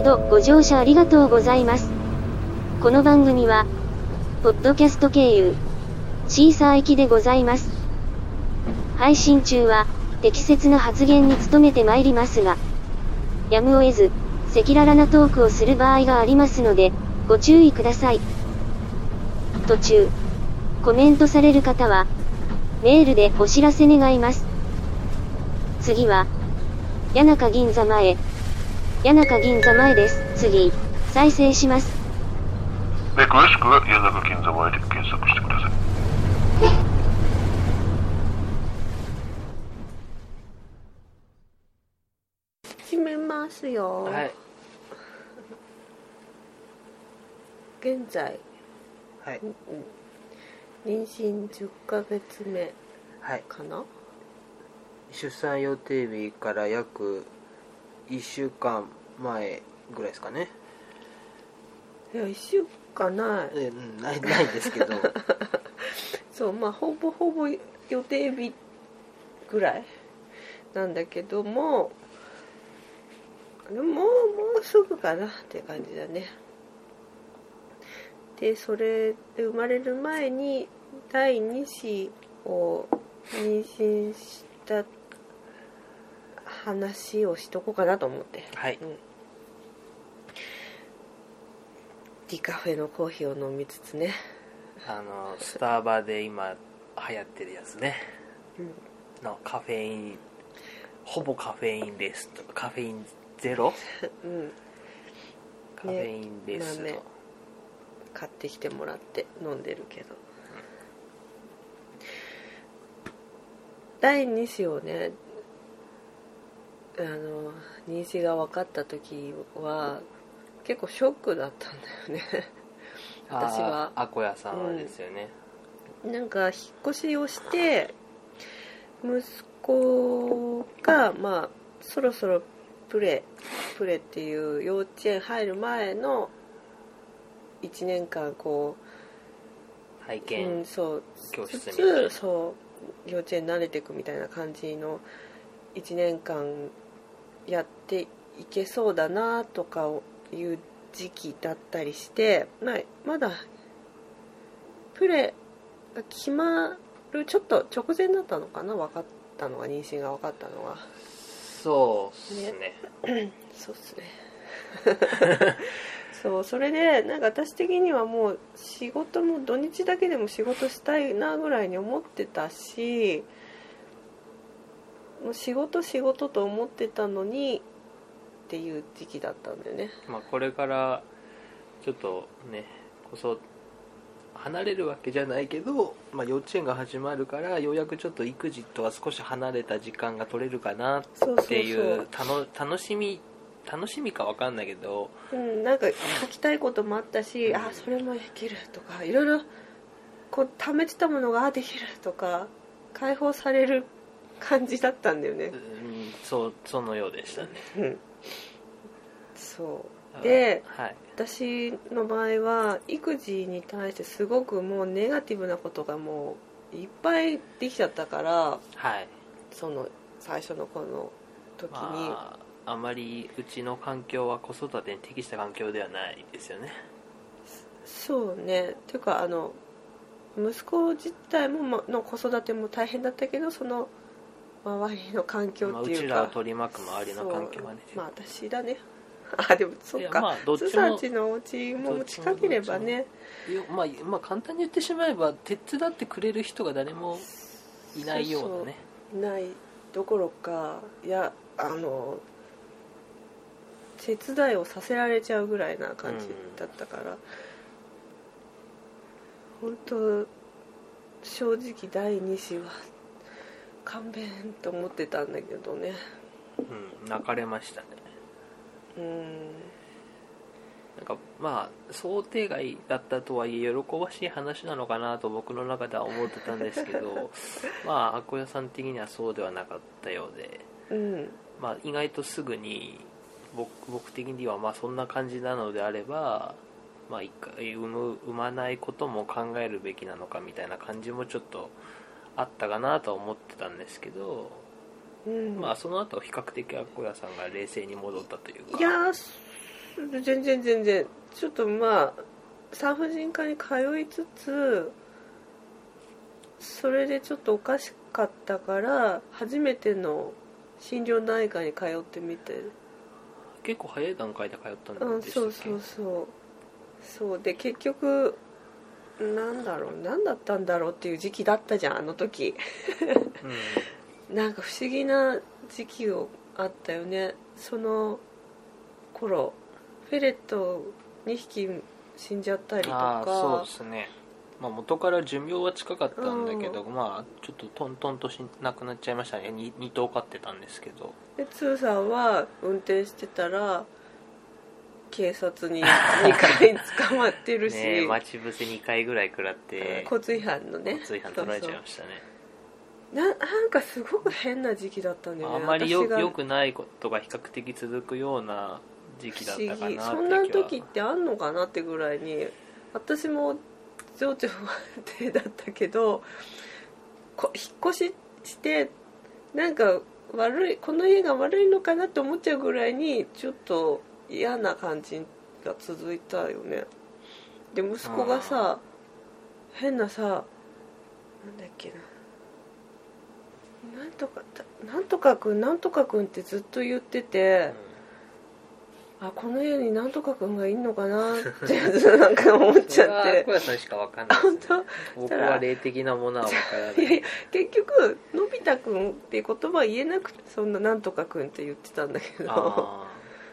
毎度ご乗車ありがとうございます。この番組は、ポッドキャスト経由、シーサー行きでございます。配信中は、適切な発言に努めてまいりますが、やむを得ず、赤裸々なトークをする場合がありますので、ご注意ください。途中、コメントされる方は、メールでお知らせ願います。次は、谷中銀座前。谷中銀座前です。次、再生します。で詳しくは谷中銀座前で検索してください。始めますよ、はい現在、はいうん妊娠10ヶ月目はいかな？出産予定日から約1週間前ぐらいですかね。いや1週間ない。えうんないないですけど。そうまあほぼほぼ予定日ぐらいなんだけどももうもうすぐかなって感じだね。でそれで生まれる前に第2子を妊娠した話をしとこうかなと思って。はい。うん。ディカフェのコーヒーを飲みつつね。あのスターバで今流行ってるやつね。うん。のカフェインほぼカフェインレスとカフェインゼロ？うん。カフェインレスの、豆買ってきてもらって飲んでるけど。第2子をねあの妊娠が分かった時は結構ショックだったんだよね。私は。あーアコヤさんはですよね、なんか引っ越しをして息子がまあそろそろプレプレっていう幼稚園入る前の1年間こう、拝見、うん、そう教室つみたいな。つそう幼稚園慣れていくみたいな感じの1年間やっていけそうだなとかいう時期だったりして、まあ、まだプレが決まるちょっと直前だったのかな分かったのが妊娠が分かったのが。そうっすね。そうっすね。そうそれでなんか私的にはもう仕事も土日だけでも仕事したいなぐらいに思ってたしもう仕事仕事と思ってたのにっていう時期だったんだよね。まあこれからちょっとねこそ離れるわけじゃないけど、まあ、幼稚園が始まるからようやくちょっと育児とは少し離れた時間が取れるかなっていう楽しみ楽しみか分かんないけど。うん、なんか書きたいこともあったし、あそれもできるとかいろいろこう貯めてたものがあできるとか解放される感じだったんだよね。うんそうそのようでしたね。うん。そう。ではい。私の場合は育児に対してすごくもうネガティブなことがもういっぱいできちゃったからはい。その最初のこの時に、まああまりうちの環境は子育てに適した環境ではないですよね。そうね。っていうかあの息子自体もまの子育ても大変だったけどその周りの環境まあ、っていうか、うちらを取り巻く周りの環境はね。そう。まあ私だね。あでもそっか。津さちのお家も近ければね。よまあ、まあ簡単に言ってしまえば手伝ってくれる人が誰もいないようなね。ないどころかいやあの手伝いをさせられちゃうぐらいな感じだったから、本当正直第2子は勘弁と思ってたんだけどね。うん泣かれましたね。うん。なんかまあ想定外だったとはいえ喜ばしい話なのかなと僕の中では思ってたんですけど まあアコヤさん的にはそうではなかったようでうんまあ、意外とすぐに僕僕的にはまあそんな感じなのであれば、まあ、一回産む産まないことも考えるべきなのかみたいな感じもちょっとあったかなとは思ってたんですけど、うん。まあその後比較的アコヤさんが冷静に戻ったというか。いやー全然全然。ちょっとまあ産婦人科に通いつつそれでちょっとおかしかったから初めての心療内科に通ってみて。結構早い段階で通ったうんんでしたっけ？そうそうそう。そう。で結局なんだろう何だったんだろうっていう時期だったじゃんあの時。なんか不思議な時期があったよね。その頃フェレット2匹死んじゃったりとああそうかですね、まあ、元から寿命は近かったんだけど、まあちょっとトントンとしなくなっちゃいましたね。2, 2頭飼ってたんですけど。でツーさんは運転してたら警察に2回捕まってるし、ね待ち伏せ2回ぐらい食らって。交通違反のね。交通違反取られちゃいましたね。ななんかすごく変な時期だったんだよねあんまりよよくないことが比較的続くような時期だったかなそんな時ってあんのかなってぐらいに私も情緒不安定だったけどこ引っ越ししてなんか悪いこの家が悪いのかなって思っちゃうぐらいにちょっと嫌な感じが続いたよね。で息子がさ変なさなんだっけな。なんとかなんとかくんなんとかくんってずっと言ってて、あこの家になんとかくんがいんのかなって なんか思っちゃって。小屋さんしか分かんないね、当？僕は霊的なものは分からない。結局のび太くんっていう言葉は言えなくてそんななんとかくんって言ってたんだけど。あ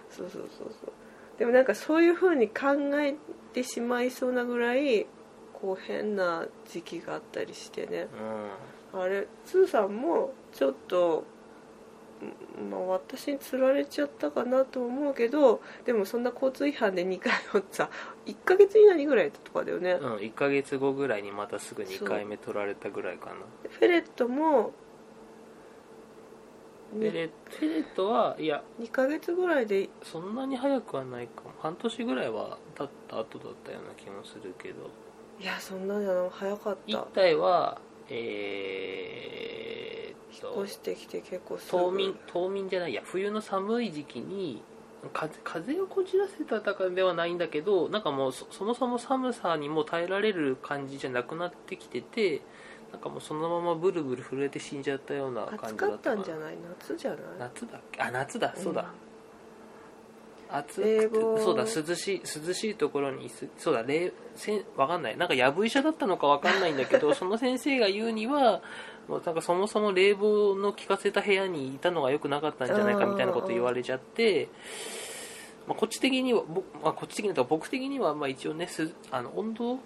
そうそうそうそう。でもなんかそういう風に考えてしまいそうなぐらいこう変な時期があったりしてね。ーうん。あれスーさんもちょっとんまあ私に釣られちゃったかなと思うけどでもそんな交通違反で2回もさ1ヶ月以内にぐらいとかだよね、うん、1ヶ月後ぐらいにまたすぐ2回目取られたぐらいかな。でフェレットもフェレフェレットはいや2ヶ月ぐらいでそんなに早くはないかも。半年ぐらいは経った後だったような気もするけど。いやそんなの早かっ1た体はえー、っと越してきて結構すぐ。冬眠冬眠じゃないや冬の寒い時期に風風をこじらせたとかではないんだけどなんかもうそそもそも寒さにも耐えられる感じじゃなくなってきててなんかもうそのままブルブル震えて死んじゃったような感暑じだっかなかったたんじゃない？夏じゃない？夏だっけ？あ夏だ。そうだ、暑くてそうだ。涼しい涼しいところにすそうだ。冷せんわかんない。なんかやぶ医者だったのかわかんないんだけど その先生が言うにはもうなんかそもそも冷房の効かせた部屋にいたのが良くなかったんじゃないかみたいなこと言われちゃって、まあ、こっち的には、僕まあ、こっち的にとか僕的にはまあ一応ねすあの温度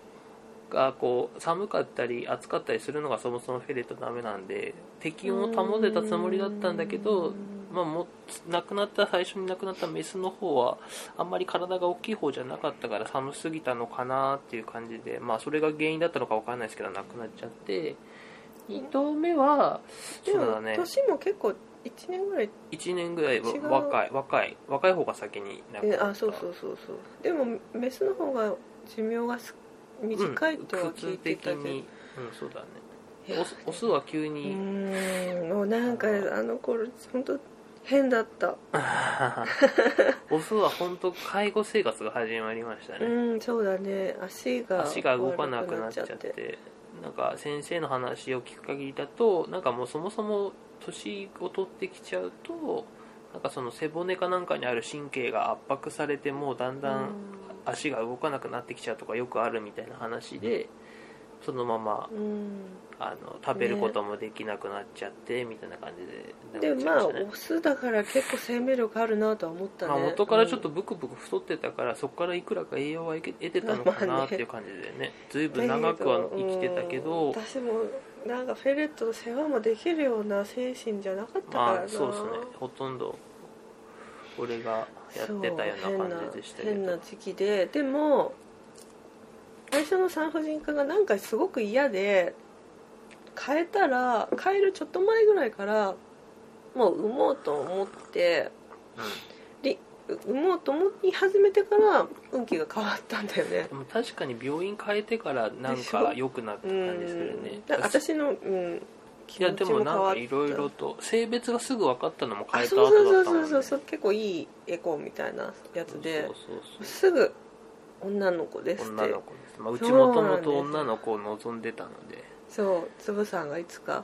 がこう寒かったり暑かったりするのがそもそもフェレットダメなんで適温を保てたつもりだったんだけど、まあ、も亡くなった最初に亡くなったメスの方はあんまり体が大きい方じゃなかったから寒すぎたのかなっていう感じで、まあ、それが原因だったのか分かんないですけど亡くなっちゃって。2頭目はそうだね。年も結構1年ぐらい1年ぐらい若い若い若い方が先に亡くなった。えあそうそうそうそう。でもメスの方が寿命がす短いとはうん聞いてたけど、に。うんそうだね。オスは急うに、ーんもうなんかあの頃本当変だった。オスは本当介護生活が始まりましたね、うんそうだね。足が足が動かなくなっちゃって。なんか先生の話を聞く限りだとなんかもうそもそも年を取ってきちゃうとなんかその背骨かなんかにある神経が圧迫されてもうだんだん足が動かなくなってきちゃうとかよくあるみたいな話でそのままうん、うんあの食べることもできなくなっちゃってみたいな感じででもまあオスだから結構生命力あるなとは思ったね、まあ、元からちょっとブクブク太ってたからそこからいくらか栄養は得てたのかまあねなっていう感じでね。随分長くは生きてたけど。うん。私もなんかフェレットの世話もできるような精神じゃなかったからな。まあそうですね。ほとんど俺がやってたような感じでしたけど変な時期ででも最初の産婦人科がなんかすごく嫌で変えたら変えるちょっと前ぐらいからもう産もうと思ってで産もうと思い始めてから運気が変わったんだよね。でも確かに病院変えてからなんか良くなった感じするね。うん。だ私の、うん、気持ちも変わったいろいろと性別がすぐ分かったのも変あえた後そうそうそうだったもんね。そうそう結構いいエコーみたいなやつでそうそうそうすぐ女の子ですって。女の子です、まあ、うちそうもともと女の子を望んでたので。そうつぶさんがいつか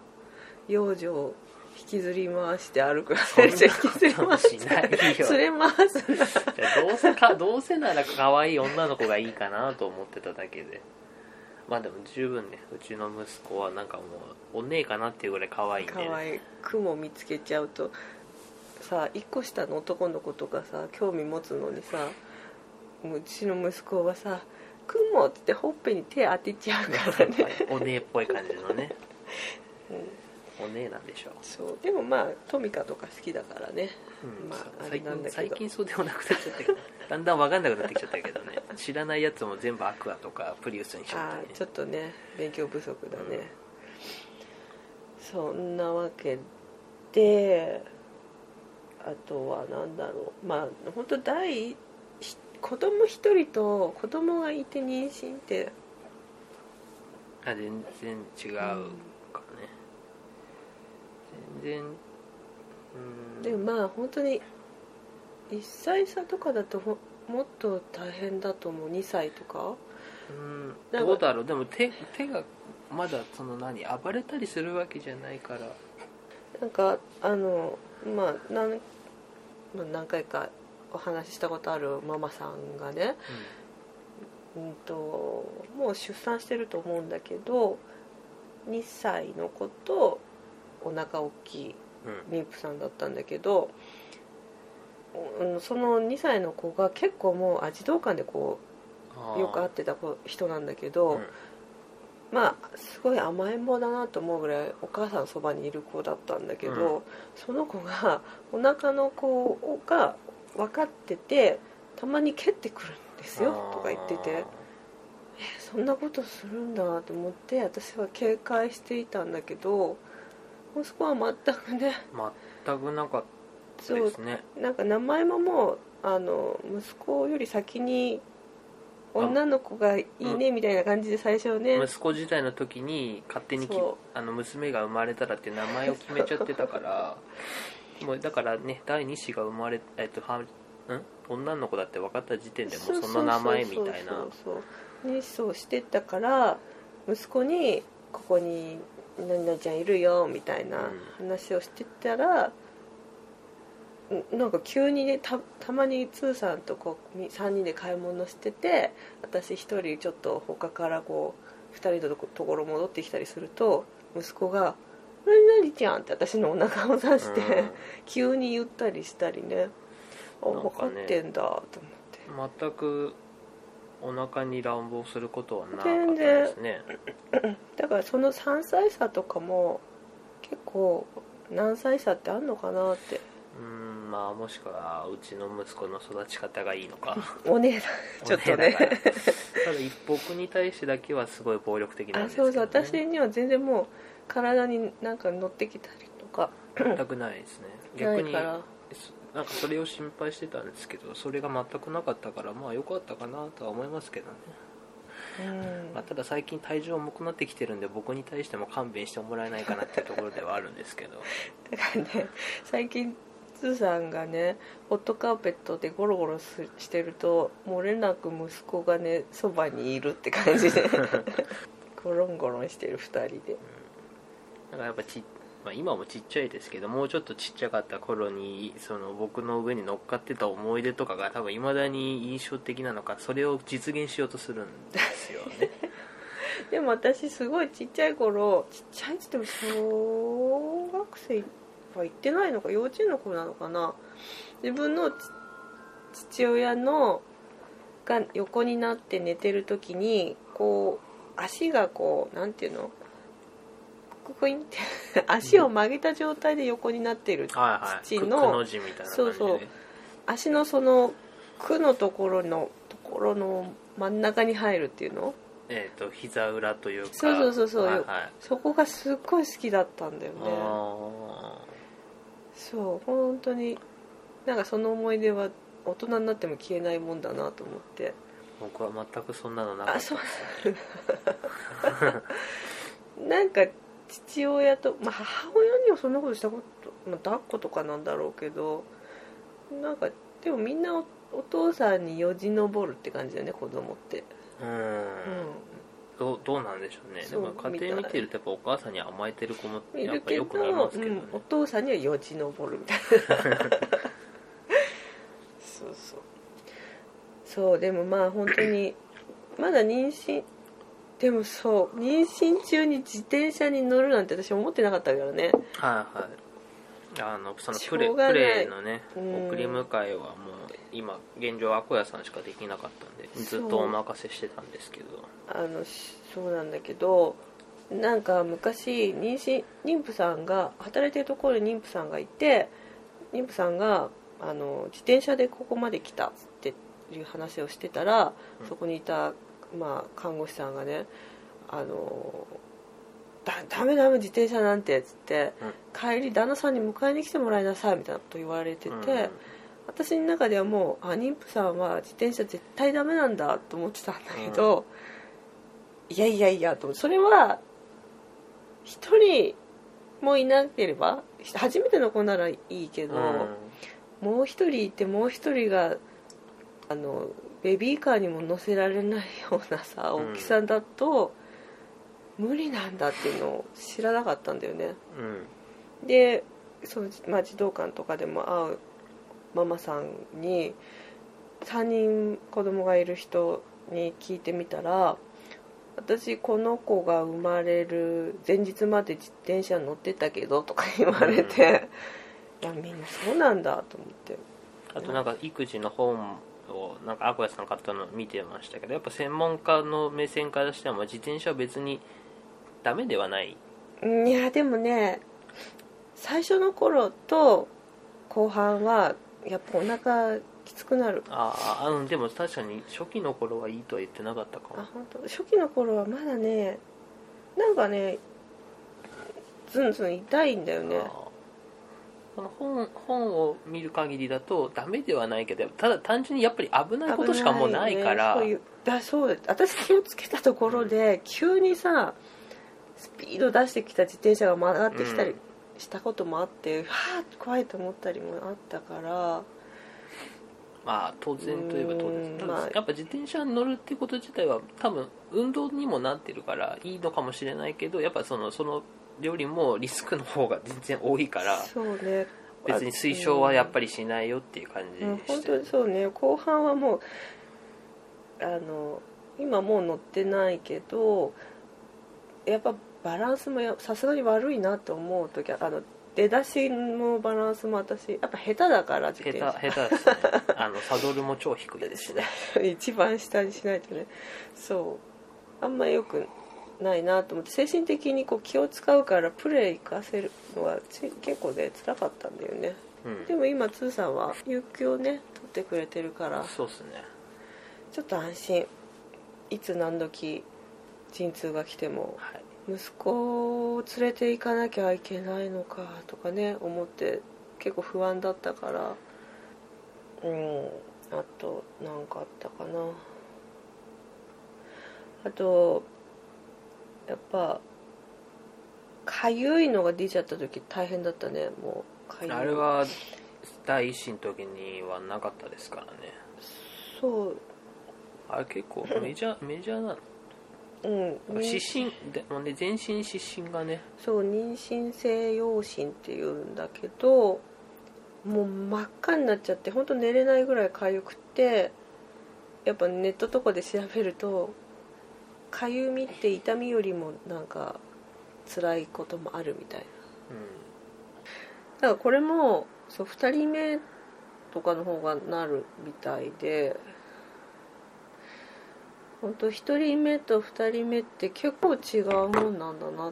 幼女を引きずり回して歩く。引きずり回ししないよ。連れ回すんだいやどうせかどうせなら可愛い女の子がいいかなと思ってただけでまあでも十分ねうちの息子はなんかもうお姉かなっていうぐらい可愛いんで、ね、可愛い。雲見つけちゃうとさ1個下の男の子とかさ興味持つのにさもううちの息子はさ「雲」っつってほっぺに手当てちゃうからね、お姉っぽい感じのね。うん、お姉なんでしょう、そうでもまあトミカとか好きだからね。うんまああれ最なんだけど。近最近そうでもなくなっちゃったけど。だんだん分かんなくなってきちゃったけどね。知らないやつも全部アクアとかプリウスにしちゃったりね。ああちょっとね勉強不足だね、そんなわけであとは何だろう。まあ本当第一子供一人と子供がいて妊娠って。あ全然違う然。うん。でもまあ本当に1歳差とかだとほもっと大変だと思う。2歳とか。うん。どうだろう。でも手手がまだその何暴れたりするわけじゃないから。なんかあのまあ何,、まあ、何回かお話ししたことあるママさんがね、うん、ともう出産してると思うんだけど2歳の子とお腹大きいうん妊婦さんだったんだけど、うんその2歳の子が結構もうあ児童館でこうよく会ってた子人なんだけど、うん。まあすごい甘えん坊だなと思うぐらいお母さんのそばにいる子だったんだけど、うん。その子がお腹の子が分かっててたまに蹴ってくるんですよとか言っててえそんなことするんだと思って私は警戒していたんだけど息子は全くね。全くなかったそうですね。なんか名前ももうあの息子より先に女の子がいいねみたいな感じで最初ね、息子自体の時に勝手にあの娘が生まれたらって名前を決めちゃってたから もうだからね第2子が生まれえっとはん女の子だって分かった時点でもうその名前みたいな。そうそうそう。にそうしてったから息子に「ここに何々ちゃんいるよ」みたいな話をしてたら、んなんか急にねたたまにツーさんとこうみ3人で買い物してて私1人ちょっと他からこう2人のところ戻ってきたりすると息子が「何々ちゃん」って私のお腹を出して、うん。急に言ったりしたりねあ分かってんだと思って。全くお腹に乱暴することはなかったですね。だからその3歳差とかも結構何歳差ってあんのかなって。うんまあもしくはうちの息子の育ち方がいいのか。お姉さん ちょっとお姉だから。ねただ一僕に対してだけはすごい暴力的なんあですけど、ね、そうそう私には全然もう体になんか乗ってきたりとか。全くないですね。な逆になんかそれを心配してたんですけどそれが全くなかったからまあ良かったかなとは思いますけどね、うん。まあ、ただ最近体重重くなってきてるんで僕に対しても勘弁してもらえないかなっていうところではあるんですけど。だからね最近つーさんがねホットカーペットでゴロゴロすしてると漏れなく息子がねそばにいるって感じで ゴロンゴロンしてる2人で。なんかやっぱち、まあ、今もちっちゃいですけどもうちょっとちっちゃかった頃にその僕の上に乗っかってた思い出とかが多分いまだに印象的なのかそれを実現しようとするんですよね。でも私すごいちっちゃい頃ちっちゃいっつっても小学生は行ってないのか幼稚園の頃なのかな。自分の父親のが横になって寝てる時にこう足がこうなんていうの？ククインって足を曲げた状態で横になってるはいはい。父のくくの字みたいなそうそう。足のその区のところのところの真ん中に入るっていうの？えっ、と膝裏というか。そうそうそうそう。はいはい。そこがすっごい好きだったんだよね。あそう。本当になんかその思い出は大人になっても消えないもんだなと思って。ー僕は全くそんなのなかったあそう。なんか父親と、まあ、母親にはそんなことしたこと、まあ、抱っことかなんだろうけどなんかでもみんなおお父さんによじ登るって感じだよね子供って。うん。うん。どうどうなんでしょうね。でも家庭見てるとやっぱお母さんに甘えてる子もいるけど、やっぱよくなりますけどね。うん、お父さんにはよじ登るみたいな。そうそう。そうでもまあ本当にまだ妊娠でもそう妊娠中に自転車に乗るなんて私思ってなかったからね。はいはい。あのそのしプレプレイのねうん。送り迎えはもう今現状アコヤさんしかできなかったんでずっとお任せしてたんですけど。あのしそうなんだけどなんか昔妊娠妊婦さんが働いてるところに妊婦さんがいて妊婦さんがあの自転車でここまで来たっていう話をしてたら、うん。そこにいた、まあ、看護師さんがねあのだダメダメ自転車なんてっつって、うん帰り旦那さんに迎えに来てもらいなさいみたいなこと言われてて、うん。私の中ではもうあ妊婦さんは自転車絶対ダメなんだと思ってたんだけど、いやいやいやと思ってそれは一人もいなければ初めての子ならいいけど、もう一人いてもう一人があのベビーカーにも乗せられないようなさうん。大きさだと、無理なんだっていうのを知らなかったんだよね。うん。でその、まあ、児童館とかでも会うママさんに3人子供がいる人に聞いてみたら私この子が生まれる前日まで自転車乗ってたけどとか言われて、いやみんなそうなんだと思って。あとなんか育児の本をなんかアコヤさん買ったの見てましたけどやっぱ専門家の目線からしても自転車は別にダメではない。うんいやでもね最初の頃と後半はやっぱお腹きつくなる。ああでも確かに初期の頃はいいとは言ってなかったかも。あ本当。初期の頃はまだねなんかねズンズン痛いんだよね。あーこの本本を見る限りだとダメではないけどただ単純にやっぱり危ないことしかもうないから。そういうだそう私気をつけたところで、急にさスピード出してきた自転車が曲がってきたりうん。したこともあって、はあ怖いと思ったりもあったから。まあ当然といえば当う然まあ。やっぱ自転車に乗るっていうこと自体は多分運動にもなってるからいいのかもしれないけどやっぱそのそのよりもリスクの方が全然多いからそうね。別に推奨はやっぱりしないよっていう感じうん、で本当にそうね。後半はもうあの今もう乗ってないけどやっぱバランスもやさすがに悪いなと思う時はあの出だしのバランスも私やっぱ下手だから自下手下手ですね。あのサドルも超低いですしね。一番下にしないとね。そう。あんまりよくないなと思って精神的にこう気を使うからプレー行かせるのはち結構ね辛かったんだよね。うん。でも今ツーさんは有給をね取ってくれてるからそうっすね。ちょっと安心。いつ何時陣痛が来てもはい。息子を連れて行かなきゃいけないのかとかね思って結構不安だったからうんあと何かあったかな。あとやっぱかゆいのが出ちゃった時大変だったね。もうかゆいあれは第一子の時にはなかったですからね。そう。あれ結構メジャー メジャーなの？うん。湿疹でもね全身湿疹がね。そう妊娠性陽疹っていうんだけどもう真っ赤になっちゃって本当寝れないぐらい痒くてやっぱネットとかで調べるとかゆみって痛みよりもなんか辛いこともあるみたいな。だからこれもそう2人目とかの方がなるみたいで本当1人目と2人目って結構違うもんなんだなと思っ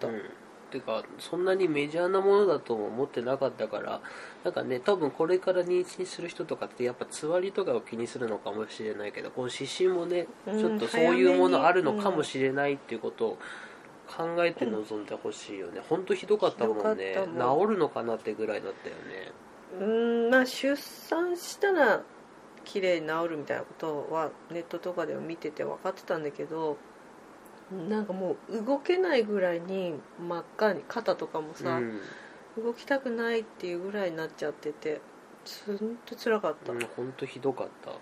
た、うん、てかそんなにメジャーなものだとも思ってなかったからなんかね多分これから妊娠する人とかってやっぱつわりとかを気にするのかもしれないけどこの湿疹もねうんちょっとそういうものあるのかもしれないっていうことを考えて臨んでほしいよね。本当ひどかったもんね。ひどかったもん治るのかなってぐらいだったよね。うーんまあ出産したら綺麗に治るみたいなことはネットとかでも見てて分かってたんだけどなんかもう動けないぐらいに真っ赤に肩とかもさ、うん。動きたくないっていうぐらいになっちゃっててずんと辛かった、うん本当ひどかった。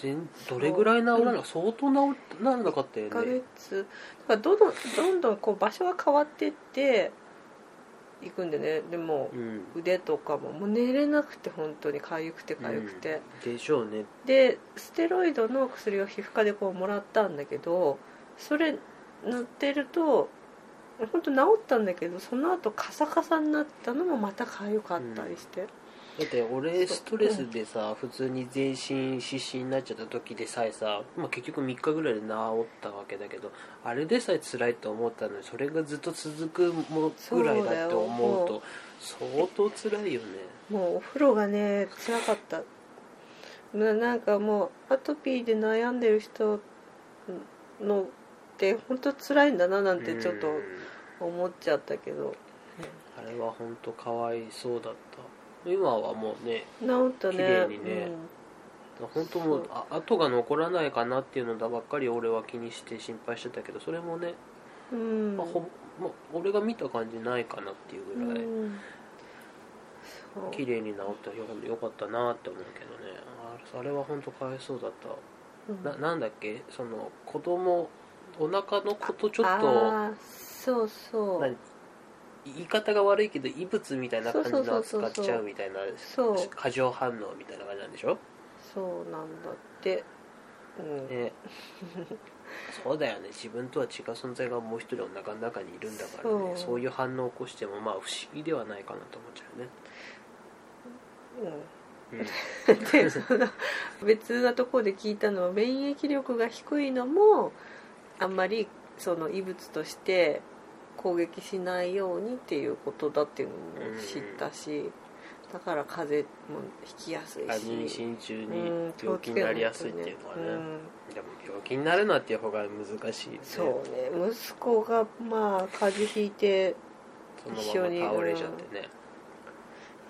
全どれぐらい治らな相当治らなかったよ1ヶね月。だからどんどんどんどんこう場所が変わってっていくんでね。でもうん。腕とかももう寝れなくて本当に痒くて痒くて、でしょうね。でステロイドの薬を皮膚科でこうもらったんだけどそれ塗ってると本当治ったんだけどその後カサカサになったのもまた痒かったりして、だって俺ストレスでさ普通に全身湿疹になっちゃった時でさえさ、まあ、結局3日ぐらいで治ったわけだけどあれでさえ辛いと思ったのにそれがずっと続くもぐらいだって思うと相当辛いよね。もうお風呂がね辛かった。ななんかもうアトピーで悩んでる人のって本当辛いんだななんてちょっとうん思っちゃったけど。あれは本当かわいそうだった。今はもうね治ったね。綺麗にね。本当もうあ跡が残らないかなっていうのだばっかり俺は気にして心配してたけどそれもね、うん、うんまあ、ほぼまあ俺が見た感じないかなっていうぐらい、うん。綺麗に治ってよよかったなって思うけどね。ああれは本当かわいそうだった。うん。ななんだっけ？その子供お腹の子とちょっとそうそう。何？言い方が悪いけど異物みたいな感じの扱っちゃうみたいな過剰反応みたいな感じなんでしょ？そうなんだって。うん、ね。そうだよね。自分とは違う存在がもう一人お腹の中にいるんだからね。そう。そういう反応を起こしてもまあ不思議ではないかなと思っちゃうね。うん。うん。でその別なところで聞いたのは免疫力が低いのもあんまりその異物として攻撃しないようにっていうことだっていうのも知ったし、だから風邪もひきやすいし。あ妊娠中うにん病気になりやすいっていうのはね、うん。でも病気になるなっていう方が難しいよね。そうね。息子がまあ風邪ひいて一緒に倒れちゃってね、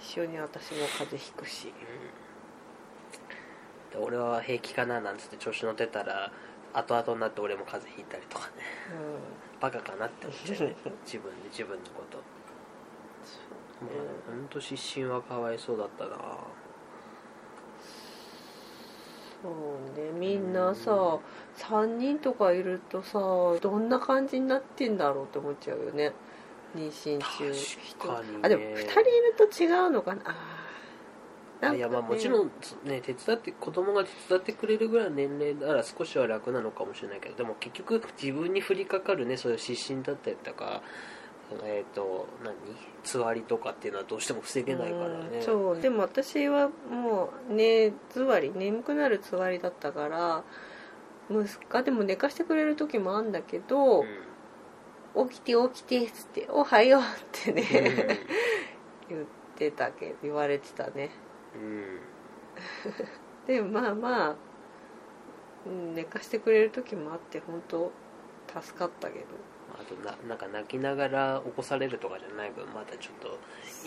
一緒に私も風邪ひくし。で俺は平気かななんつって調子乗ってたら後々になって俺も風邪ひいたりとかね。うん。バカかなって思っちゃうね。自分で自分のこと。もう本当失神はかわいそうだったな。そうね。みんなさ3人とかいるとさどんな感じになってんだろうって思っちゃうよね。妊娠中。確かにね。あでも2人いると違うのかな。あーなんかねいやまあもちろんね手伝って子供が手伝ってくれるぐらいの年齢なら少しは楽なのかもしれないけどでも結局自分に降りかかるねそういう失神だったりとかえっ、と何？つわりとかっていうのはどうしても防げないからね。うんそう。でも私はもう寝つわり眠くなるつわりだったから息子でも寝かしてくれる時もあるんだけど、起きて起きてっつって「おはよう」ってね、言ってたけど言われてたねうん、うんでもまあまあうん寝かしてくれる時もあって本当助かったけど。あとななんか泣きながら起こされるとかじゃない分まだちょっと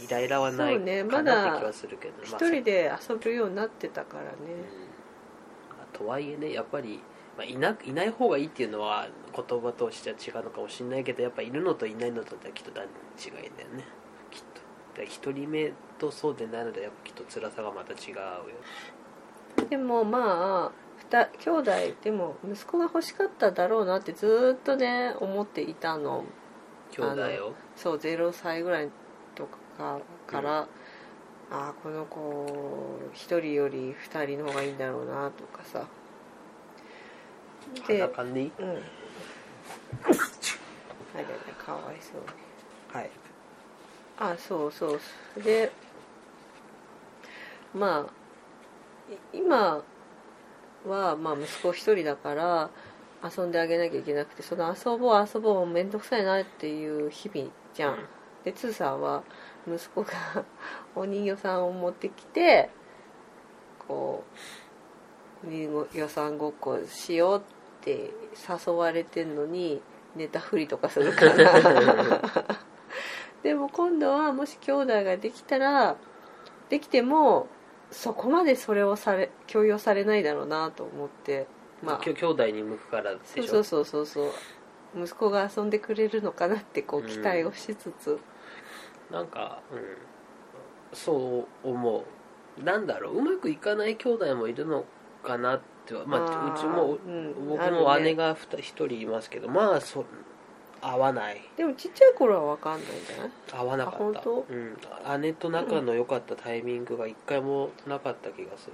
イライラはないそうねかなって気はするけど、一まあ人で遊ぶようになってたからね、うん。まあとはいえねやっぱり、まあ、いないない方がいいっていうのは言葉としては違うのかもしれないけどやっぱいるのといないのとではきっと段違いだよねきっとで一人目とそうでないのでやっぱきっと辛さがまた違うよ。でもまあ二兄弟でも息子が欲しかっただろうなってずーっとね思っていたの。兄弟を？そう0歳ぐらいとかから、ああこの子一人より二人の方がいいんだろうなとかさ。でうん。あれねかわいそうに。はいあそうそう。でまあい今は、まあ、息子一人だから遊んであげなきゃいけなくてその遊ぼう遊ぼう面倒くさいなっていう日々じゃん。でつーさんは息子が お人形さんを持ってきてこうお人形さんごっこしようって誘われてんのに寝たふりとかするから でも今度はもし兄弟ができたらできてもそこまでそれをされ強要されないだろうなと思ってまあ。きょ兄弟に向くからでしょ？そうそうそうそうそう。息子が遊んでくれるのかなってこう期待をしつつ、なんか、うん、そう思う。なんだろう。うまくいかない兄弟もいるのかなってはまあうちも、うん。僕も姉が1人いますけどまあそ合わない。でもちっちゃい頃は分かんないんじゃない？合わなかった。あ本当？うん、姉と仲の良かったタイミングが一回もなかった気がする。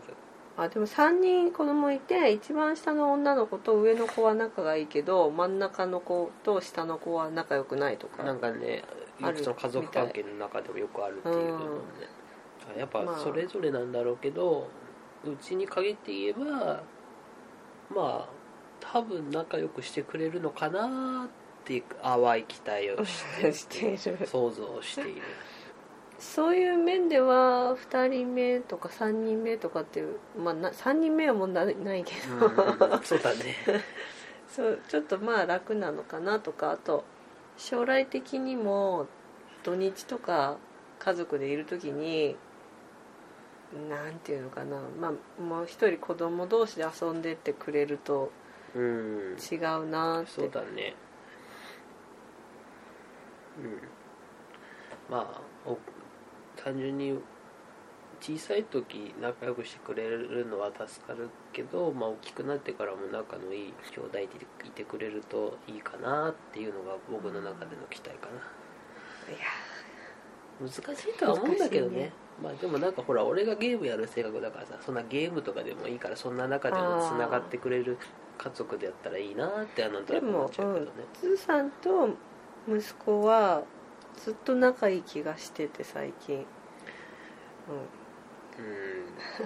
あでも3人子供いて一番下の女の子と上の子は仲がいいけど真ん中の子と下の子は仲良くないとかなんかねよくその家族関係の中でもよくあるっていうのもね、やっぱまあ。それぞれなんだろうけど、うちに限って言えばまあ多分仲良くしてくれるのかなっていう淡い期待をして 想像している。そういう面では2人目とか3人目とかっていう、まあ、な3人目は問題ないけど、うんそうだね。そうちょっとまあ楽なのかなとかあと将来的にも土日とか家族でいる時になんていうのかな、まあ、もう一人子供同士で遊んでってくれるとうん。違うなって。そうだね。うんまあお単純に小さい時仲良くしてくれるのは助かるけど、まあ、大きくなってからも仲のいい兄弟でいてくれるといいかなっていうのが僕の中での期待かな。いや難しいとは思うんだけどね。ね。まあでもなんかほら俺がゲームやる性格だからさそんなゲームとかでもいいからそんな中でもつながってくれる家族でやったらいいなってあのとでもなく思っちゃうけどね。と息子はずっと仲いい気がしてて最近、うん。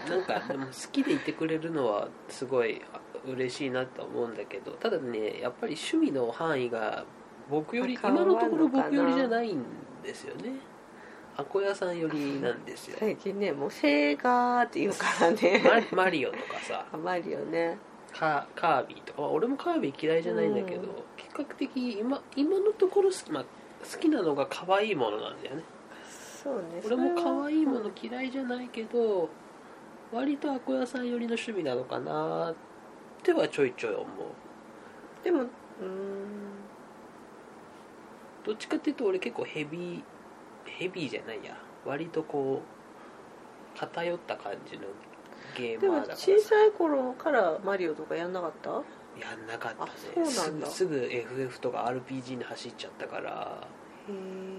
なんかでも好きでいてくれるのはすごいあ嬉しいなと思うんだけどただねやっぱり趣味の範囲が僕より今のところ僕よりじゃないんですよね。アコ屋さんよりなんですよ最近ねもうセーガーって言うからねママリオとかさ。あマリオねカカービィとか、まあ俺もカービィ嫌いじゃないんだけど、うん。比較的今今のところ好き,、まあ、好きなのが可愛いものなんだよね。そうね。俺も可愛いもの嫌いじゃないけど割とアコ屋さん寄りの趣味なのかなってはちょいちょい思う。うんでもうーん。どっちかっていうと俺結構ヘビーヘビーじゃないや。割とこう偏った感じのゲーでもマーだから小さい頃からマリオとかやんなかった？やんなかったね。すぐすぐ FF とか RPG に走っちゃったから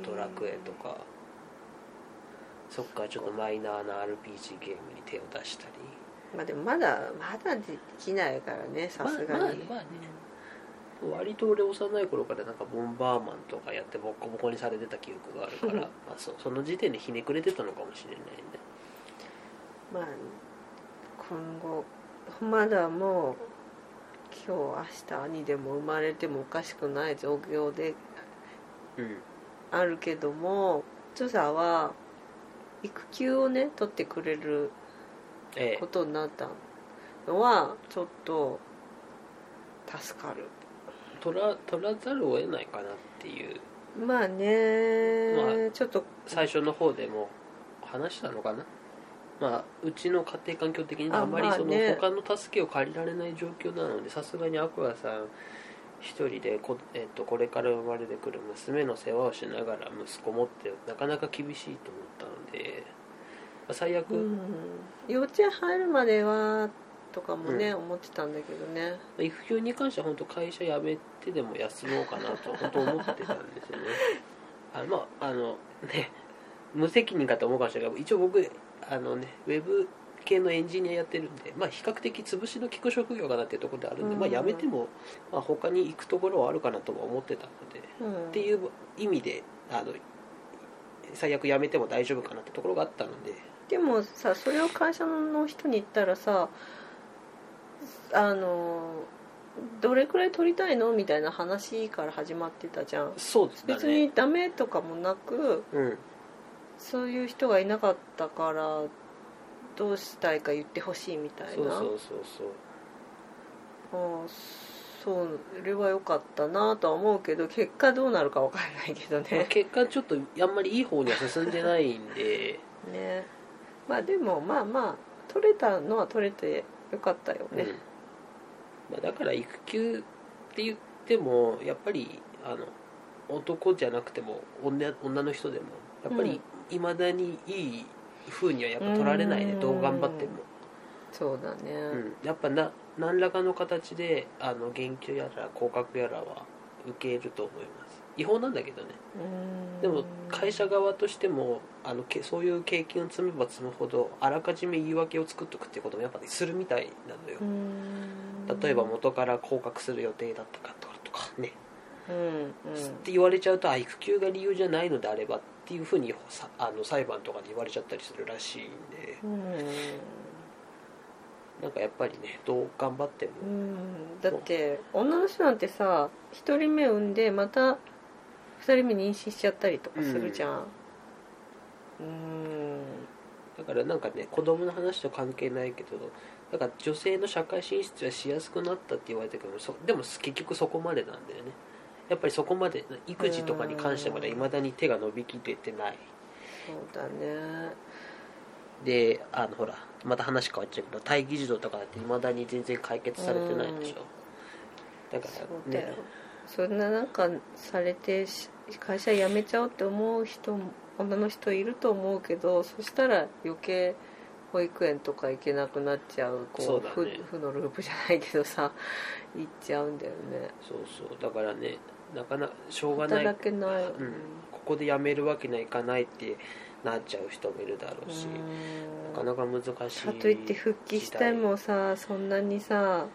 ドラクエとか。そっからちょっとマイナーな RPG ゲームに手を出したり。まあでもまだまだできないからねさすがに、まあまあね。まあね割と俺幼い頃からなんかボンバーマンとかやってボコボコにされてた記憶があるから まあそその時点でひねくれてたのかもしれないね。まあ今後まだもう今日明日にでも生まれてもおかしくない状況でうん。あるけども著者は育休をね取ってくれるええ。ことになったのはちょっと助かる。取ら取らざるを得ないかなっていう。まあね、まちょっと最初の方でも話したのかなまあうちの家庭環境的にあまりその他の助けを借りられない状況なのでさすがにアクアさん一人でこ,、えっとこれから生まれてくる娘の世話をしながら息子もってなかなか厳しいと思ったので、まあ最悪、うん。幼稚園入るまではとかもね、う思ってたんだけどね。育休に関しては本当会社辞めてでも休もうかなと本当思ってたんですよね。あまああのね無責任かと思うかもしれないけど一応僕あのねウェブ系のエンジニアやってるんで、まあ、比較的潰しの利く職業かなっていうところであるんで、うん。まあ、辞めても、まあ、他に行くところはあるかなとは思ってたので、うん。っていう意味であの最悪辞めても大丈夫かなってところがあったので。でもさそれを会社の人に言ったらさあのどれくらい取りたいの？みたいな話から始まってたじゃん。そうですね。別にダメとかもなくうんそういう人がいなかったからどうしたいか言ってほしいみたいな。そうそうそうそう。ああそうそれは良かったなとは思うけど結果どうなるか分からないけどまあね結果ちょっとあんまりいい方には進んでないんで。ね。まあでもまあまあ取れたのは取れてよかったよね、うん。まあ、だから育休って言っでもやっぱりあの男じゃなくても女女の人でもやっぱりいまだにいい風にはやっぱ取られないねうん。どう頑張っても、そうだね、うん、やっぱな何らかの形であの減給やら降格やらは受けると思います。違法なんだけどね。うん。でも会社側としてもあのけそういう経験を積めば積むほどあらかじめ言い訳を作っとくっていうこともやっぱりするみたいなのよ。うん。例えば元から降格する予定だったかとかね。うんうん。って言われちゃうとあ育休が理由じゃないのであればっていうふうにさあの裁判とかで言われちゃったりするらしいんで。うん。なんかやっぱりねどう頑張っても、うん。だって女の人なんてさ1人目産んでまた2人目妊娠しちゃったりとかするじゃん。うん。だからなんかね子供の話と関係ないけどだから女性の社会進出はしやすくなったって言われたけどそでも結局そこまでなんだよねやっぱりそこまで育児とかに関してまでいまだに手が伸びきれてない。そうだね。であのほらまた話変わっちゃうけど待機児童とかだっていまだに全然解決されてないでしょ。だかそうだよ。らね。そんななんかされてし会社辞めちゃおうって思う人も女の人いると思うけどそしたら余計保育園とか行けなくなっちゃうこそうだね。負負のループじゃないけどさ行っちゃうんだよね。そうそう。だからねなかなかしょうがない、働けない、うん、ここで辞めるわけにはいかないってなっちゃう人もいるだろうし、なかなか難しいかといって復帰したいもさそんなにさ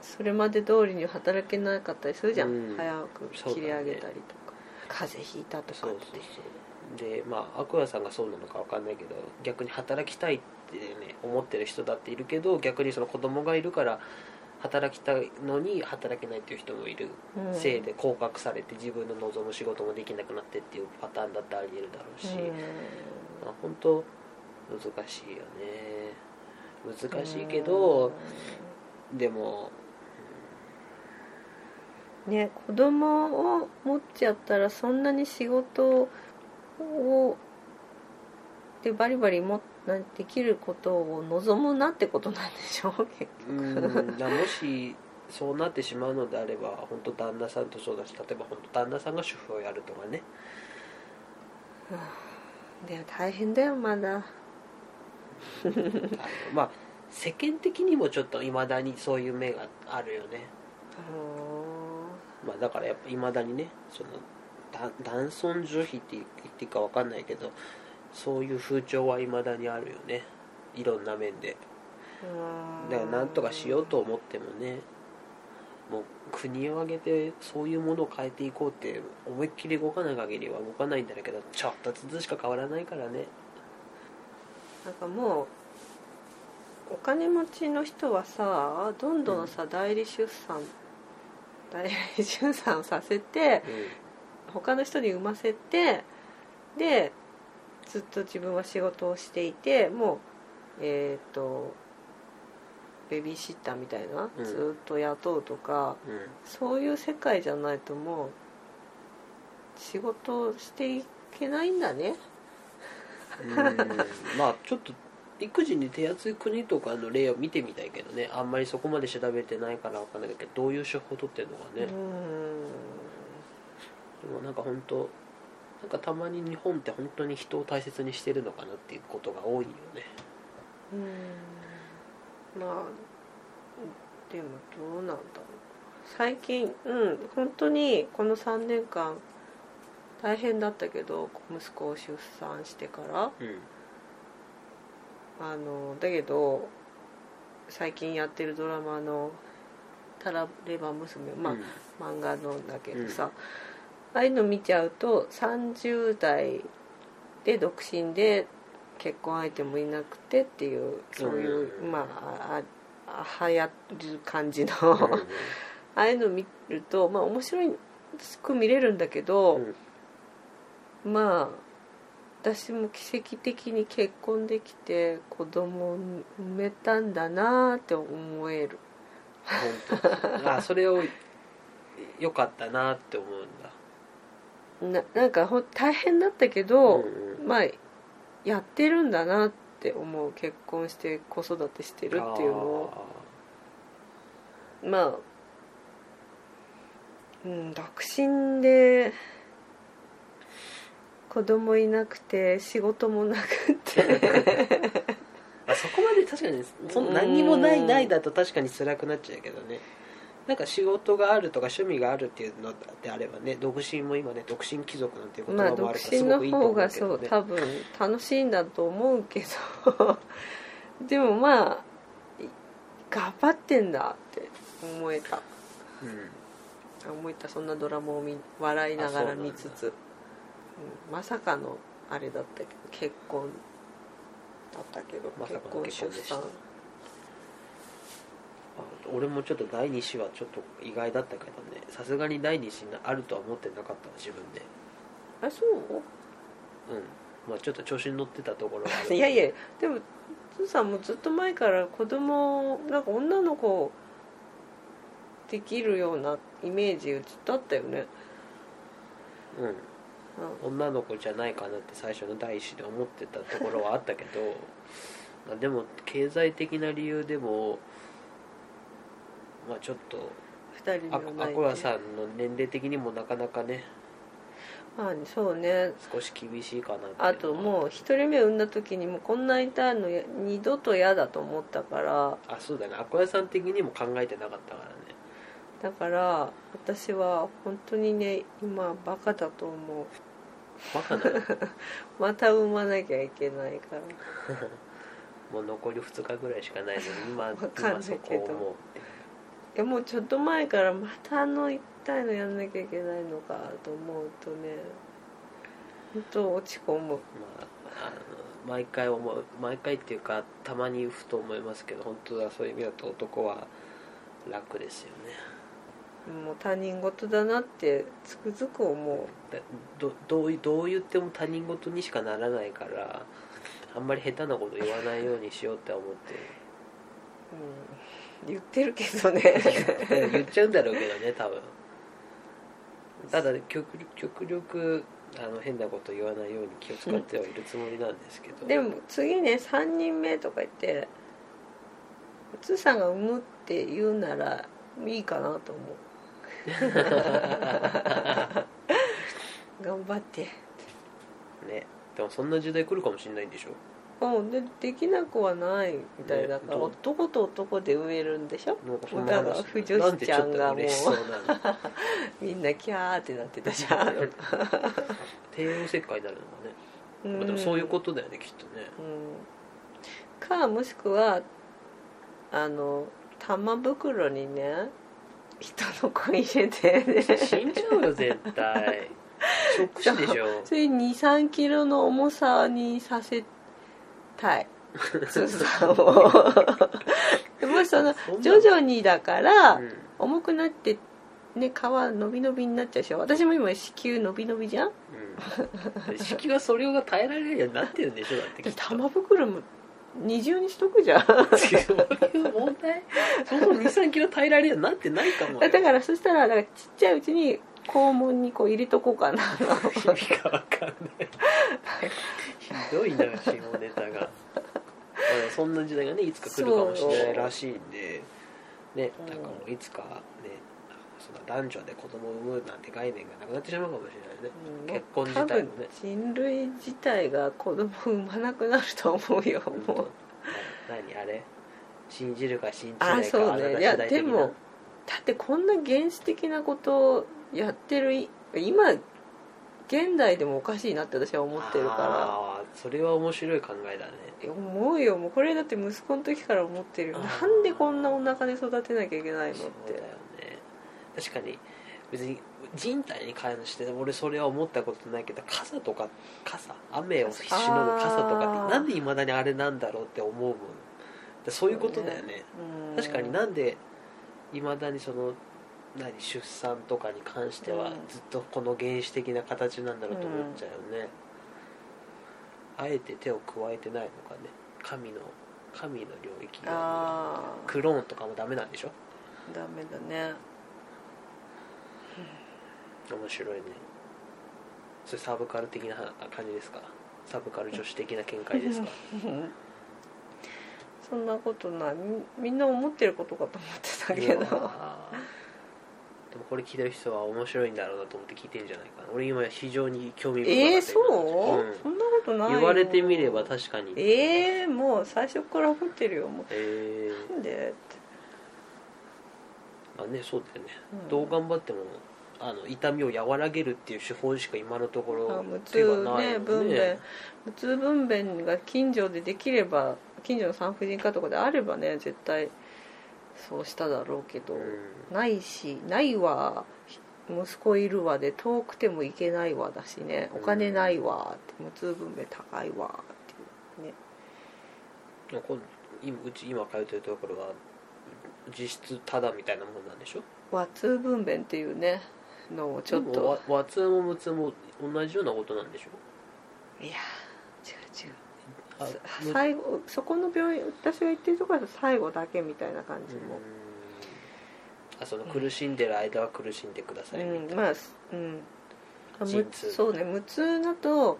それまで通りに働けなかったりするじゃん、うん。早く切り上げたりとか、風邪ひいたとかって。でまあアクアさんがそうなのかわかんないけど逆に働きたいってね思ってる人だっているけど逆にその子供がいるから働きたいのに働けないっていう人もいるうん。せいで降格されて自分の望む仕事もできなくなってっていうパターンだってありえるだろうし、まあ、本当難しいよね。難しいけど、でもね子供を持っちゃったらそんなに仕事をでバリバリもなんできることを望むなってことなんでしょう？結うんだもしそうなってしまうのであれば本当旦那さんとそうだし例えば本当旦那さんが主婦をやるとかね。局 でも大変だよまだ。まあ世間的にもちょっといまだにそういう目があるよね、まあ、だからやっぱいまだにねそのだ男尊女卑って言っていいか分かんないけどそういう風潮はいまだにあるよね。いろんな面で。だからなんとかしようと思ってもねもう国を挙げてそういうものを変えていこうって思いっきり動かない限りは動かないんだけどちょっとずつしか変わらないからね。なんかもうお金持ちの人はさどんどんさ、代理出産代理出産させて他の人に産ませてでずっと自分は仕事をしていてもうえっ、とベビーシッターみたいな、うん。ずっと雇うとかうん、うんそういう世界じゃないともう仕事をしていけないんだね。うん。まあちょっと育児に手厚い国とかの例を見てみたいけどね。あんまりそこまで調べてないから分かんないけどどういう手法取ってるのかね、うん。でもなんか本当なんかたまに日本って本当に人を大切にしてるのかなっていうことが多いよね。うん。まあでもどうなんだろう。最近うん本当にこの3年間大変だったけど息子を出産してから。うん。あのだけど最近やってるドラマの「タラレバ娘」まあ、うん。漫画のだけどさ、ああいうの見ちゃうと30代で独身で結婚相手もいなくてっていうそういう、うん。まあああ流行る感じの、うんああいうの見るとまあ面白く見れるんだけど、まあ私も奇跡的に結婚できて子供を産めたんだなって思える。本当。あそれを良かったなって思うんだななんかほん大変だったけど、うんうん。まあやってるんだなって思う結婚して子育てしてるっていうのを。まあうん独身で子供いなくて仕事もなくて。あそこまで確かにその何にもないないだと確かに辛くなっちゃうけどねなんか仕事があるとか趣味があるっていうのであればね独身も今ね独身貴族なんていう言まあ葉もあ独身のるからすごくいいと方がそ思うけどね。う多分楽しいんだと思うけど。でもまあい頑張ってんだって思えた。うん。思えた。そんなドラマを見笑いながら見つつ、うんまさかのあれだったけど結婚だったけど、ま結婚出産。あ俺もちょっと第2子はちょっと意外だったけどね。さすがに第2子にあるとは思ってなかったわ自分で。あそう？うん。まあちょっと調子に乗ってたところはある。いやいやでもつーさんもずっと前から子供なんか女の子できるようなイメージずっとあったよね、うん。うん。女の子じゃないかなって最初の第一子で思ってたところはあったけど。まあでも経済的な理由でもまあちょっと2人にアコヤさんの年齢的にもなかなかね。まあそうね。少し厳しいかなあともう1人目産んだ時にもうこんな痛いのや二度と嫌だと思ったから。あそうだね。アコヤさん的にも考えてなかったからね。だから私は本当にね今バカだと思う。バカなの？また産まなきゃいけないから。もう残り2日ぐらいしかないのに今 今そこを思うえもうちょっと前からまたあの痛いのやんなきゃいけないのかと思うとね本当落ち込む。まあ、あの毎回思う毎回っていうかたまにふと思いますけど本当はそういう意味だと男は楽ですよね。もう他人事だなってつくづく思う。だどどういどう言っても他人事にしかならないからあんまり下手なこと言わないようにしようって思ってうん言ってるけどね。る言っちゃうんだろうけどね多分。ただ極極力あの変なこと言わないように気を使ってはいるつもりなんですけど。でも次ね3人目とか言ってつーさんが産むって言うならいいかなと思う。頑張って。ねでもそんな時代来るかもしれないんでしょ？うんでできなくはないみたいだから、ね男と男で産めるんでしょ？なんかそんだからな話不女子ちゃんがもうなんでちょっと嬉しそうなの。みんなキャーってなってたじゃん、帝王切開になるのかね、うん。まあでもそういうことだよねきっとね。うん。かもしくはあの玉袋にね人の子入れてね。死んじゃうよ絶対。ショック死でしょ。それ2 3キロの重さにさせたい。つーさんをでもそのそんな。徐々にだから、うん。重くなってね皮伸び伸びになっちゃうでしょ？私も今子宮伸び伸びじゃん？うん。式はそれが耐えられるようになってるんでしょ？だって玉袋も二重にしとくじゃん。そういう問題？その23キロ耐えられるようになってないかもよ。だからそしたらだからちっちゃいうちに肛門にこう入れとこうかな。意味がわかんないひどいな下ネタが。まあそんな時代がねいつか来るかもしれないらしいんで。ねう。んなんかもういつかねその男女で子供を産むなんて概念がなくなってしまうかもしれないね。うん結婚自体もね。人類自体が子供を産まなくなると思うよもう。何あれ？信じるか信じあないかそうね。いやでもだってこんな原始的なことをやってるい今現代でもおかしいなって私は思ってるかあーそれは面白い考えだね。ら思うよ。もうこれだって息子の時から思ってるよ。あー。なんでこんなお腹で育てなきゃいけないのっそうだよてね。確かに。別に人体に関して俺それは思ったことないけど傘とか傘雨をしのぐ傘とかあーってなんでいまだにあれなんだろうって思うもん。だそういうことだよね。うん。確かになんでいまだにその何出産とかに関してはうん。ずっとこの原始的な形なんだろうと思っちゃうよね、あえて手を加えてないのかね。神の神の領域がクローンとかもダメなんでしょ？ダメだね。面白いね。それサブカル的な感じですか？サブカル女子的な見解ですか？そんなことない。みみんな思ってることかと思ってたけどでもこれ聞いてる人は面白いんだろうなと思って聞いてんじゃないかな。俺今非常に興味深かったえー、今そう、うん。そんなことないよ。言われてみれば確かに。えー、もう最初から思ってるよもえうなんで？ってあねそうだよね、うん。どう頑張ってもあの痛みを和らげるっていう手法しか今のところ手がないもん分娩。無痛分娩が近所でできれば近所の産婦人科とかであればね絶対そうしただろうけど、うん。ないしないわ。息子いるわで遠くても行けないわだしね。お金ないわって無痛分娩高いわっていうね。うち今通ってるところは実質タダみたいなもんなんでしょ？和痛分娩っていうねのをちょっと。わ和通も無痛も同じようなことなんでしょ？いや違う違うあむ最後そこの病院私が行ってるところだと最後だけみたいな感じも、うん。あその苦しんでる間は苦しんでくださいみたいな、うん、まあうん。あむ陣痛。そうね。無痛だと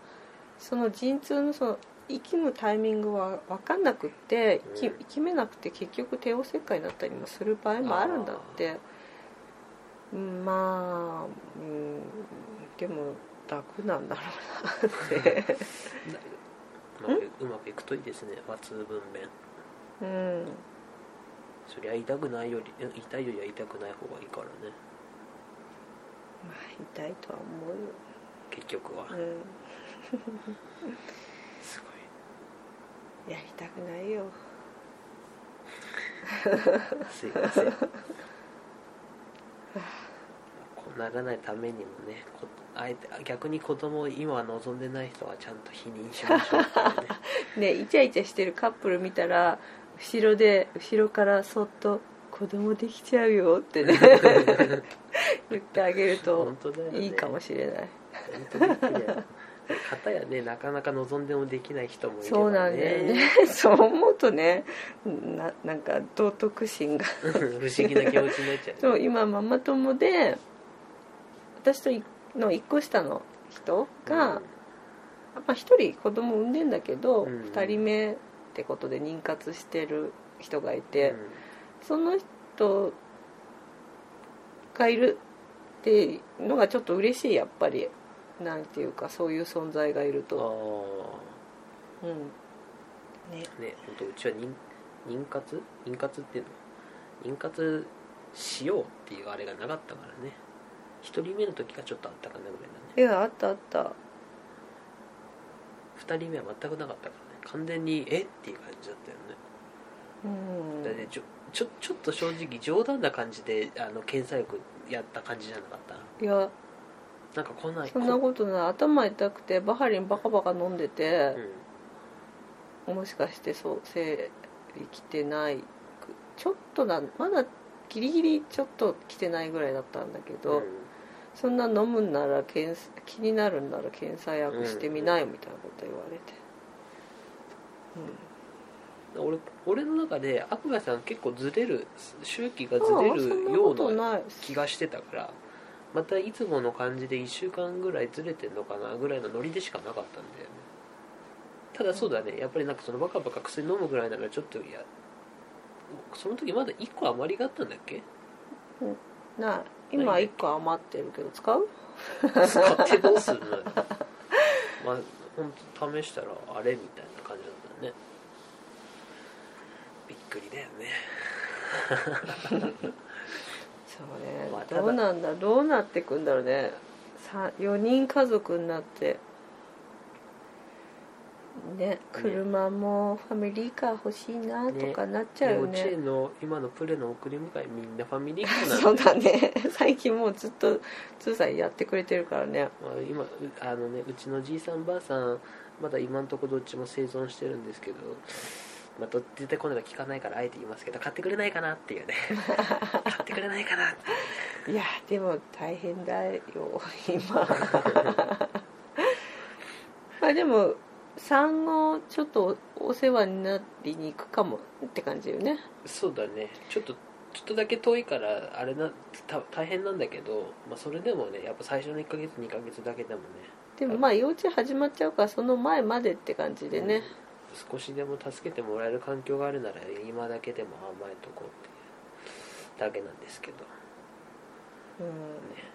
その陣痛のその息むタイミングは分かんなくって、きうん。息めなくて結局帝王切開になったりもする場合もあるんだって。うんまあ、うん、でも楽なんだろうなって。う まくうまくいくといいですね。和通分娩うん。そりゃ痛くないよりうん痛いよりは痛くない方がいいからね。まあ痛いとは思うよ。結局は、うん。すやりたくないよ。ごいすいません。こうならないためにもねこあえて逆に子供を今望んでない人はちゃんと否認しましょうってね。ねイチャイチャしてるカップル見たら後ろで後ろからそっと「子供できちゃうよ」ってね。言ってあげるといいかもしれない。本当びっくりや方やねなかなか望んでもできない人もいれば、ね、そうなんだよね。そう思うとねななんか道徳心が。不思議な気持ちになっちゃう。そう今ママ友で私といの1個下の人が、まあ、1人子供産んでんだけど、うん。2人目ってことで妊活してる人がいて、うん。その人がいるっていうのがちょっと嬉しいやっぱりなんていうかそういう存在がいるあと。あうん。ね。ね。本当うちは妊妊活？妊活っていうの？妊活しようっていうあれがなかったからね一人目の時がちょっとあったかなぐらいだねいやあったあった。二人目は全くなかったからね。完全にえ？っていう感じだったよね。うん。だってちょちょちょっと正直冗談な感じであの検査薬やった感じじゃなかった？いや。なんかこんなそんなことない。頭痛くてバハリンバカバカ飲んでてう、ん。もしかしてそう生理来てないくちょっとなまだギリギリちょっと来てないぐらいだったんだけど、うんそんな飲むんなら検気になるんなら検査薬してみなよみたいなこと言われて、うん。俺俺の中でアクガさん結構ずれる周期がず、れるような気がしてたからまたいつもの感じで1週間ぐらいずれてんのかなぐらいのノリでしかなかったんだよね。ただそうだね。やっぱりなんかそのバカバカ薬飲むぐらいならちょっといやその時まだ1個余りがあったんだっけ？ない今1個余ってるけど使う？使ってどうする？の よまあ本当試したらあれみたいな感じだったね。びっくりだよね。そうね、まあどうなんだどうなってくんだろうね。さ4人家族になってね車もファミリーカー欲しいなとかなっちゃうよ幼稚ね園の今のプレの送り迎えみんなファミリーカーな そうのだね。最近もうずっと通さんやってくれてるからね。まあ、今うあのねうちのじいさんばあさんまだ今んとこどっちも生存してるんですけどまあ、ど絶対今度は聞かないからあえて言いますけど買ってくれないかなっていうね。買ってくれないかないやでも大変だよ今。まあでも産後ちょっとお世話になりに行くかもって感じよね。そうだね。ちょっとちょっとだけ遠いからあれなた大変なんだけど、まあ、それでもねやっぱ最初の1ヶ月2ヶ月だけでもね。でもまあ幼稚園始まっちゃうからその前までって感じでね、少しでも助けてもらえる環境があるなら今だけでも甘えとこうっていうだけなんですけど。うん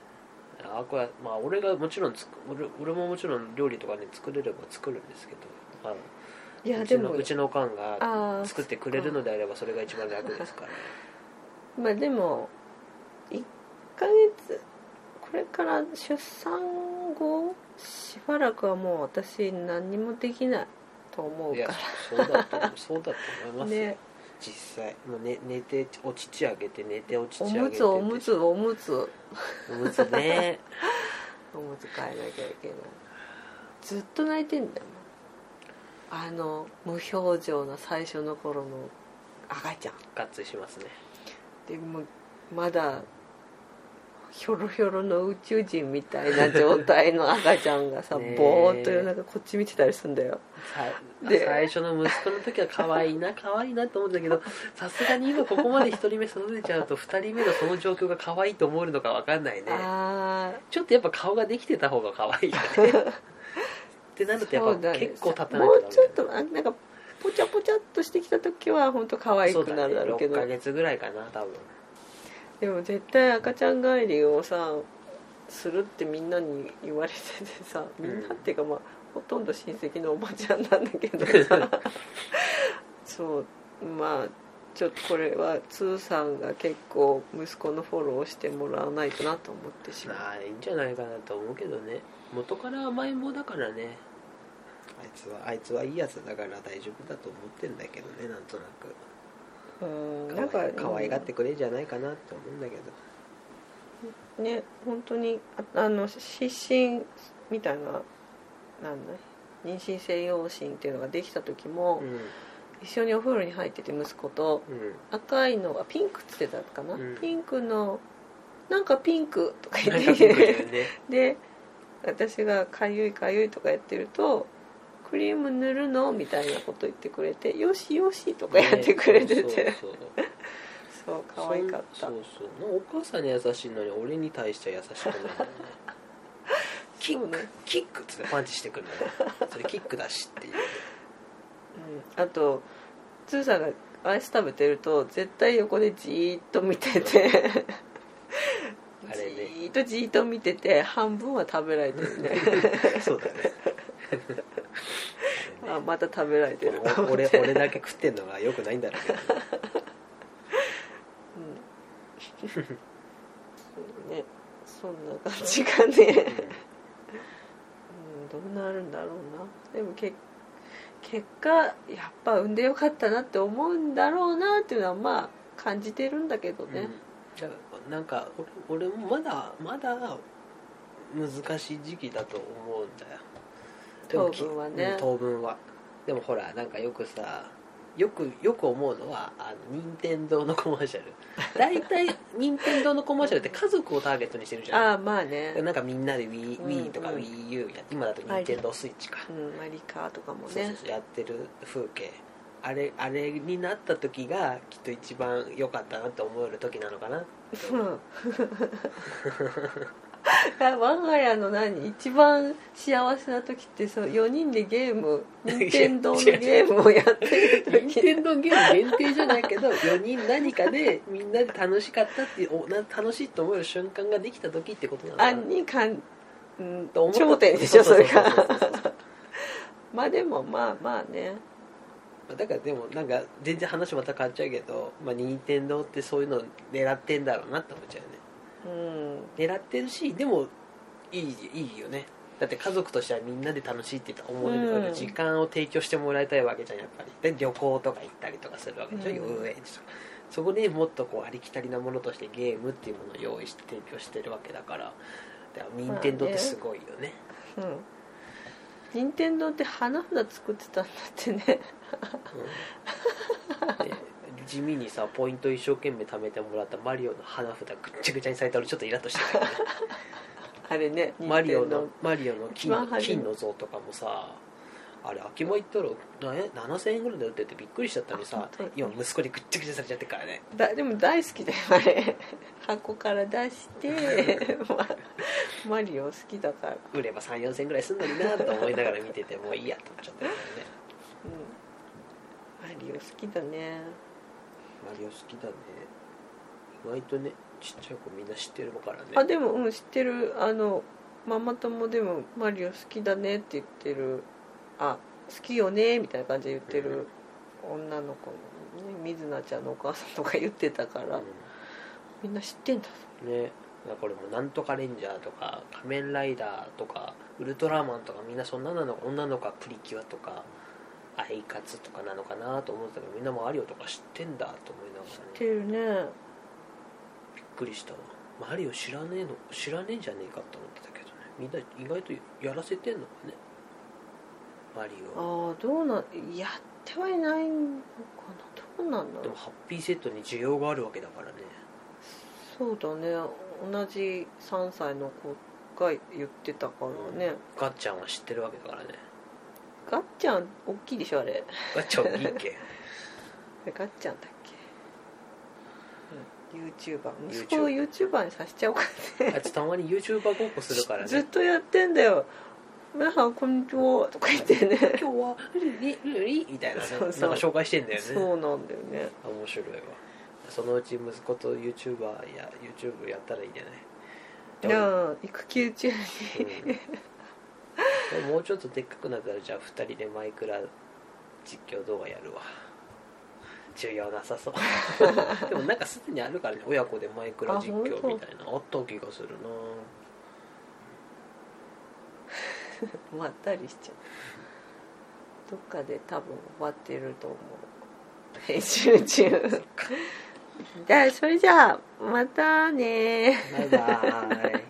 あこれまあ俺がもちろんつく俺俺ももちろん料理とかね作れれば作るんですけど、まあ、いやでもうちのうちのおかんが作ってくれるのであればそれが一番楽ですから。まあでも1ヶ月これから出産後しばらくはもう私何にもできないと思ういやかそうだとそうだと思います ね実際もう、ね、寝てお乳あげて寝てお乳おあげてむつおむつおむつ。おむつね。おむつ変えなきゃいけない。ずっと泣いてんだよあの無表情な最初の頃の赤ちゃん。ガッツリしますね。でもまだひょろひょろの宇宙人みたいな状態の赤ちゃんがさぼーっと夜中こっち見てたりするんだよ。さで最初の息子の時は可愛いな可愛いなと思ってたけどさすがに今ここまで1人目育てちゃうと2人目のその状況が可愛いと思えるのか分かんないね。あちょっとやっぱ顔ができてた方が可愛いよね。ってなるとやっぱ結構経たないともうちょっとあなんかぽちゃぽちゃっとしてきた時は本当可愛くなるだろうけど。6ヶ月ぐらいかな多分でも絶対赤ちゃん帰りをさするってみんなに言われててさみんなっていうかまあほとんど親戚のおばちゃんなんだけどさ。そうまあちょっとこれはつーさんが結構息子のフォローをしてもらわないとなと思ってしまう。まあいいんじゃないかなと思うけどね。元から甘えん坊だからね。あいつはあいつはいいやつだから大丈夫だと思ってんだけどねなんとなくうん。なんか可愛がってくれんじゃないかなって思うんだけど。ね本当にああの失神みたいななんだ妊娠性養子っていうのができた時も、うん。一緒にお風呂に入ってて息子とうん。赤いのがピンクっつってたかな、うん。ピンクのなんかピンクとか言って。ね。で私が「かゆいかゆい」とかやってると「クリーム塗るの?」みたいなこと言ってくれて「よしよし」とかやってくれてて、そうそう 可愛かった。そうそう。お母さんに優しいのに俺に対しては優しくない。ね。キックねキックっつってパンチしてくるんだよ。それキックだしっていううん、あとつーさんがアイス食べてると絶対横でじーっと見てて。あれね。じーっとじーっと見てて半分は食べられてるね。そうだね あまた食べられてる俺て俺だけ食ってんのがよくないんだろうけど。うん。ねそんな感じがね、うん、どうなるんだろうな。でもけ結果やっぱ産んでよかったなって思うんだろうなっていうのはまあ感じてるんだけどね、うん。なんか俺俺もまだまだ難しい時期だと思うんだよでもき当分はね。うん当分は。でもほらなんかよくさよくよく思うのはあの任天堂のコマーシャル。大体任天堂のコマーシャルって家族をターゲットにしてるじゃん。ああまあね。なんかみんなで Wii,、うん Wii とかうん WiiU や今だと任天堂スイッチか、うんマリカーとかもね。そうやってる風景。あれあれになった時がきっと一番良かったなって思える時なのかなうん 我が家の何？一番幸せな時ってそう4人でゲーム任天堂のゲームをやってる任時天堂ゲーム限定じゃないけど4人何かでみんなで楽しかったっていうおな楽しいと思える瞬間ができた時ってことなのかあなにかん、うん、と頂点でしょそれが。まあでもまあまあね。だからでもなんか全然話また変わっちゃうけど、まあ、任天堂ってそういうの狙ってんだろうなって思っちゃうよね。うん狙ってるしでもいいいいよね。だって家族としてはみんなで楽しいって思えうん。る時間を提供してもらいたいわけじゃんやっぱり。で旅行とか行ったりとかするわけでしょ、うん。遊園地とか。そこでもっとこうありきたりなものとしてゲームっていうものを用意して提供してるわけだから。だから任天堂ってすごいよね,、うん。任天堂って花札作ってたんだってね。うん。で 地味にさポイント一生懸命貯めてもらったマリオの花札ぐっちゃぐちゃにされたらちょっとイラッとしてたよね。あれねマリオのマリオの金金の像とかもさあれ秋葉行ったらなえ7000円ぐらいで売っててびっくりしちゃったのにさ今息子にぐっちゃぐちゃされちゃってるからね。だでも大好きだよあれ。箱から出して、ま、マリオ好きだから、売れば3 4 0 0円ぐらいすんのになと思いながら見ててもういいやと思っちゃったけどね。うん、マリオ好きだねマリオ好きだね。意外とねちっちゃい子みんな知ってるからね。あでもうん知ってる。あのママ友でもマリオ好きだねって言ってる。あ好きよねみたいな感じで言ってる女の子のね水菜ちゃんのお母さんとか言ってたから、みんな知ってんだうんねこれもなんとかレンジャーとか仮面ライダーとかウルトラマンとかみんなそんななの女の子はプリキュアとかアイカツとかなのかなと思ってたけどみんなマリオとか知ってんだと思いなが知っらねてるね。びっくりした。わマリオ知らねえの知らねえんじゃねえかと思ってたけどね。みんな意外とやらせてんのかね。マリオ。ああどうなんやってはいないのかな。どうなんだろう。でもハッピーセットに需要があるわけだからね。そうだね。同じ3歳の子が言ってたからね、ガッチャンは知ってるわけだからねガッチャン大きいでしょあれ。ガッチャンいいっけ？ガッチャンだっけ、うん、YouTuber 息子を YouTuber にさせちゃおうかね。あいつたまに YouTuber ごっこするからね。ずっとやってんだよ皆さんこんにちはとか言ってね今日はリリリみたいなねそうそうなんか紹介してんだよねそうなんだよね面白いわそのうち息子と YouTuber や YouTube やったらいいんじゃないいやあ育休中にうん、もうちょっとでっかくなったらじゃあ2人でマイクラ実況動画やるわ。重要なさそう。でもなんかすでにあるからね。親子でマイクラ実況みたいな。あった気がするな。まったりしちゃう。どっかで多分終わってると思う。編集中。じゃあそれじゃあまたねバイバーイ